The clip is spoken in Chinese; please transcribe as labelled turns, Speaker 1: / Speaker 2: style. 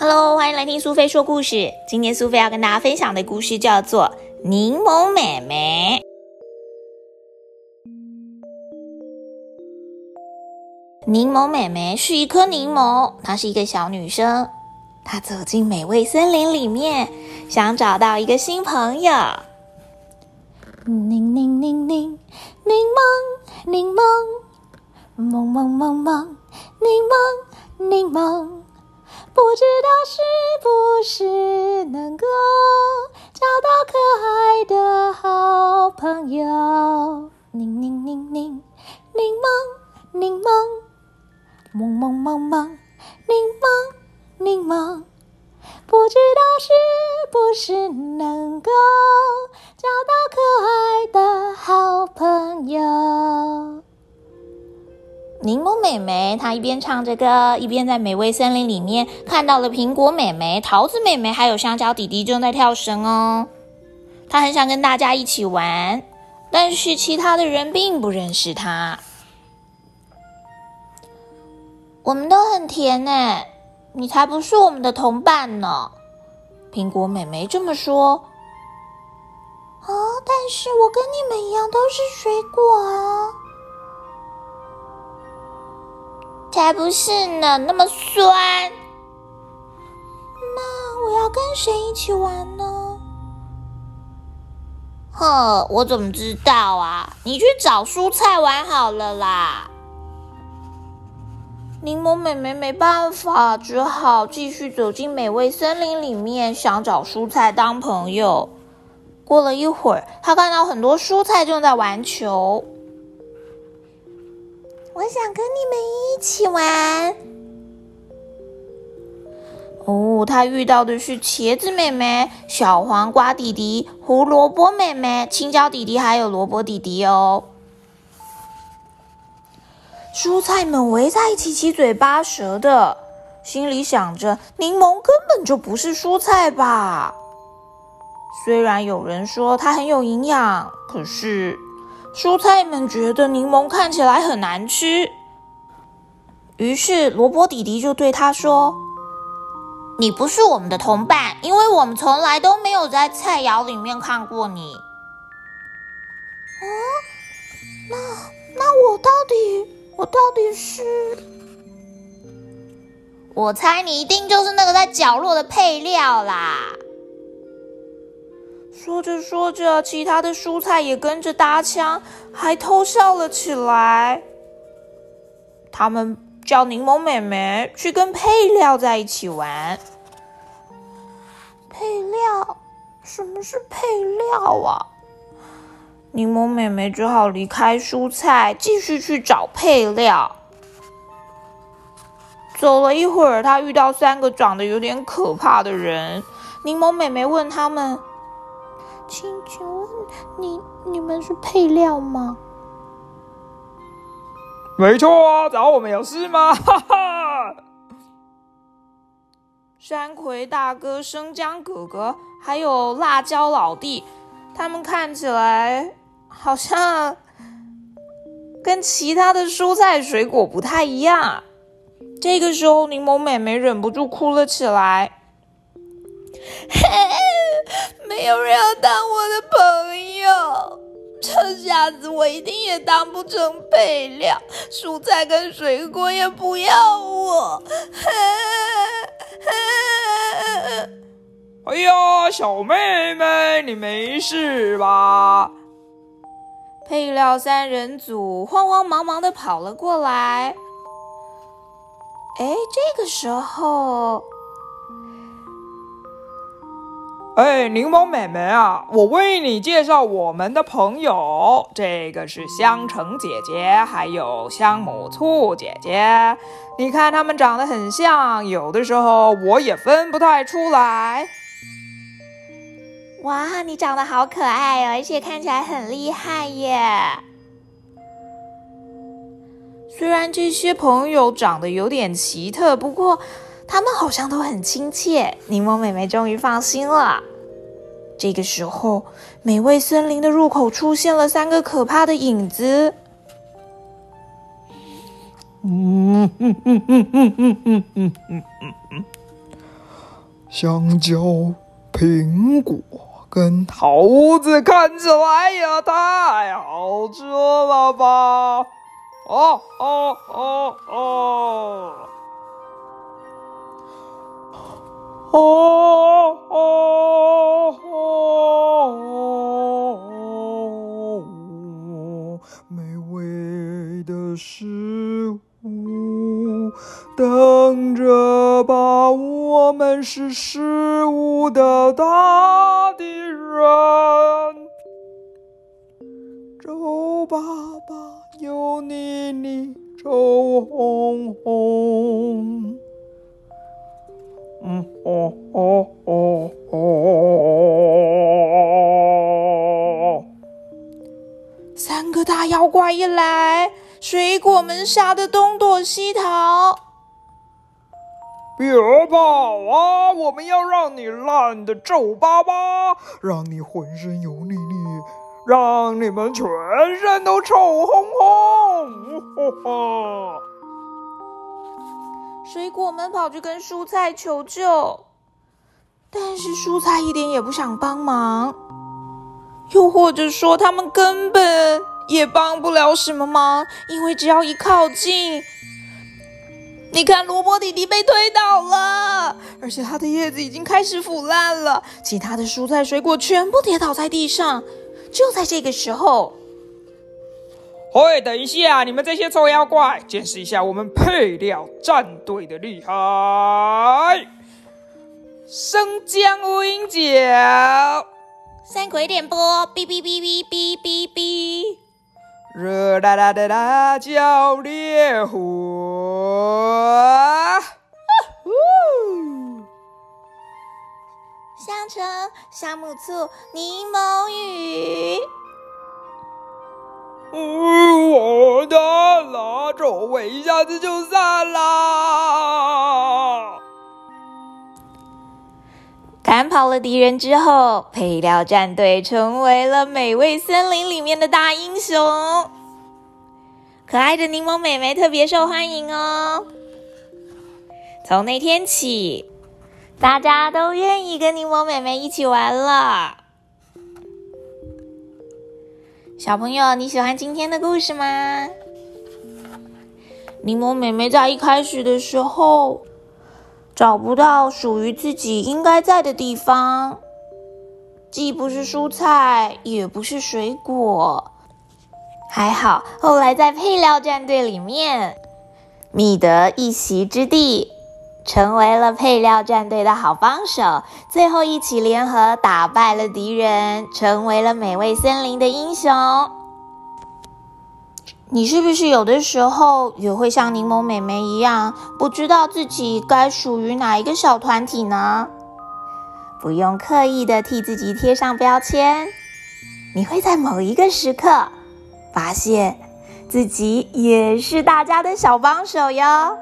Speaker 1: Hello，欢迎来听苏菲说故事。今天苏菲要跟大家分享的故事叫做《柠檬妹妹》。柠檬妹妹是一颗柠檬，她是一个小女生。她走进美味森林里面，想找到一个新朋友。
Speaker 2: 柠柠柠柠，柠檬柠檬，檬檬檬檬，柠檬柠檬。不知道是不是能够找到可爱的好朋友？柠柠柠柠，柠檬柠檬，萌萌萌萌，柠檬柠檬。不知道是不是能够找到可爱的好朋友？
Speaker 1: 柠檬妹妹，她一边唱着歌，一边在美味森林里面看到了苹果妹妹、桃子妹妹还有香蕉弟弟正在跳绳哦。她很想跟大家一起玩，但是其他的人并不认识她。我们都很甜呢，你才不是我们的同伴呢。苹果妹妹这么说。
Speaker 2: 啊，但是我跟你们一样都是水果啊。
Speaker 1: 才不是呢，那么酸。
Speaker 2: 那我要跟谁一起玩呢？
Speaker 1: 哼，我怎么知道啊？你去找蔬菜玩好了啦。柠檬妹妹没办法，只好继续走进美味森林里面，想找蔬菜当朋友。过了一会儿，她看到很多蔬菜正在玩球。
Speaker 2: 我想跟你们一起玩。
Speaker 1: 哦，他遇到的是茄子妹妹、小黄瓜弟弟、胡萝卜妹妹、青椒弟弟，还有萝卜弟弟哦。蔬菜们围在一起，七嘴八舌的，心里想着：柠檬根本就不是蔬菜吧？虽然有人说它很有营养，可是……蔬菜们觉得柠檬看起来很难吃，于是萝卜弟弟就对他说：“你不是我们的同伴，因为我们从来都没有在菜肴里面看过你。”
Speaker 2: 哦，那那我到底我到底是？
Speaker 1: 我猜你一定就是那个在角落的配料啦。说着说着，其他的蔬菜也跟着搭腔，还偷笑了起来。他们叫柠檬妹妹去跟配料在一起玩。
Speaker 2: 配料？什么是配料啊？
Speaker 1: 柠檬妹妹只好离开蔬菜，继续去找配料。走了一会儿，她遇到三个长得有点可怕的人。柠檬妹妹问他们。
Speaker 2: 请请问你你们是配料吗？
Speaker 3: 没错啊，找我们有事吗？哈哈！
Speaker 1: 山葵大哥、生姜哥哥，还有辣椒老弟，他们看起来好像跟其他的蔬菜水果不太一样。这个时候，柠檬妹妹忍不住哭了起来。没有人要当我的朋友，这下子我一定也当不成配料，蔬菜跟水果也不要我。
Speaker 3: 哎呀，小妹妹，你没事吧？
Speaker 1: 配料三人组慌慌忙忙的跑了过来。哎，这个时候。
Speaker 3: 哎，柠檬妹妹啊，我为你介绍我们的朋友，这个是香橙姐姐，还有香母醋姐姐。你看他们长得很像，有的时候我也分不太出来。
Speaker 1: 哇，你长得好可爱哦，而且看起来很厉害耶！虽然这些朋友长得有点奇特，不过。他们好像都很亲切，柠檬妹妹终于放心了。这个时候，美味森林的入口出现了三个可怕的影子。
Speaker 3: 嗯嗯嗯嗯嗯嗯嗯嗯嗯嗯香蕉、苹果跟桃子看起来也太好吃了吧！哦哦哦哦！哦哦食物等着把我们是食物的大敌人。周爸爸油腻腻，臭烘烘。嗯哦哦哦哦！
Speaker 1: 三个大妖怪一来，水果们吓得东躲西逃。
Speaker 3: 别跑啊！我们要让你烂的皱巴巴，让你浑身油腻腻，让你们全身都臭烘烘！
Speaker 1: 水果们跑去跟蔬菜求救，但是蔬菜一点也不想帮忙，又或者说他们根本也帮不了什么忙，因为只要一靠近，你看萝卜弟弟被推倒了，而且它的叶子已经开始腐烂了，其他的蔬菜水果全部跌倒在地上。就在这个时候。
Speaker 3: 嘿，等一下！你们这些臭妖怪，见识一下我们配料战队的厉害！生姜无影脚，
Speaker 1: 三鬼点播，哔哔哔哔哔哔哔，
Speaker 3: 热辣辣的辣椒烈火，
Speaker 1: 香橙、香母醋、柠檬雨。
Speaker 3: 完蛋了，臭味一下子就散了。
Speaker 1: 到了敌人之后，配料战队成为了美味森林里面的大英雄。可爱的柠檬妹妹特别受欢迎哦。从那天起，大家都愿意跟柠檬妹妹一起玩了。小朋友，你喜欢今天的故事吗？柠檬妹妹在一开始的时候找不到属于自己应该在的地方，既不是蔬菜，也不是水果。还好，后来在配料战队里面觅得一席之地。成为了配料战队的好帮手，最后一起联合打败了敌人，成为了美味森林的英雄。你是不是有的时候也会像柠檬妹妹一样，不知道自己该属于哪一个小团体呢？不用刻意的替自己贴上标签，你会在某一个时刻发现自己也是大家的小帮手哟。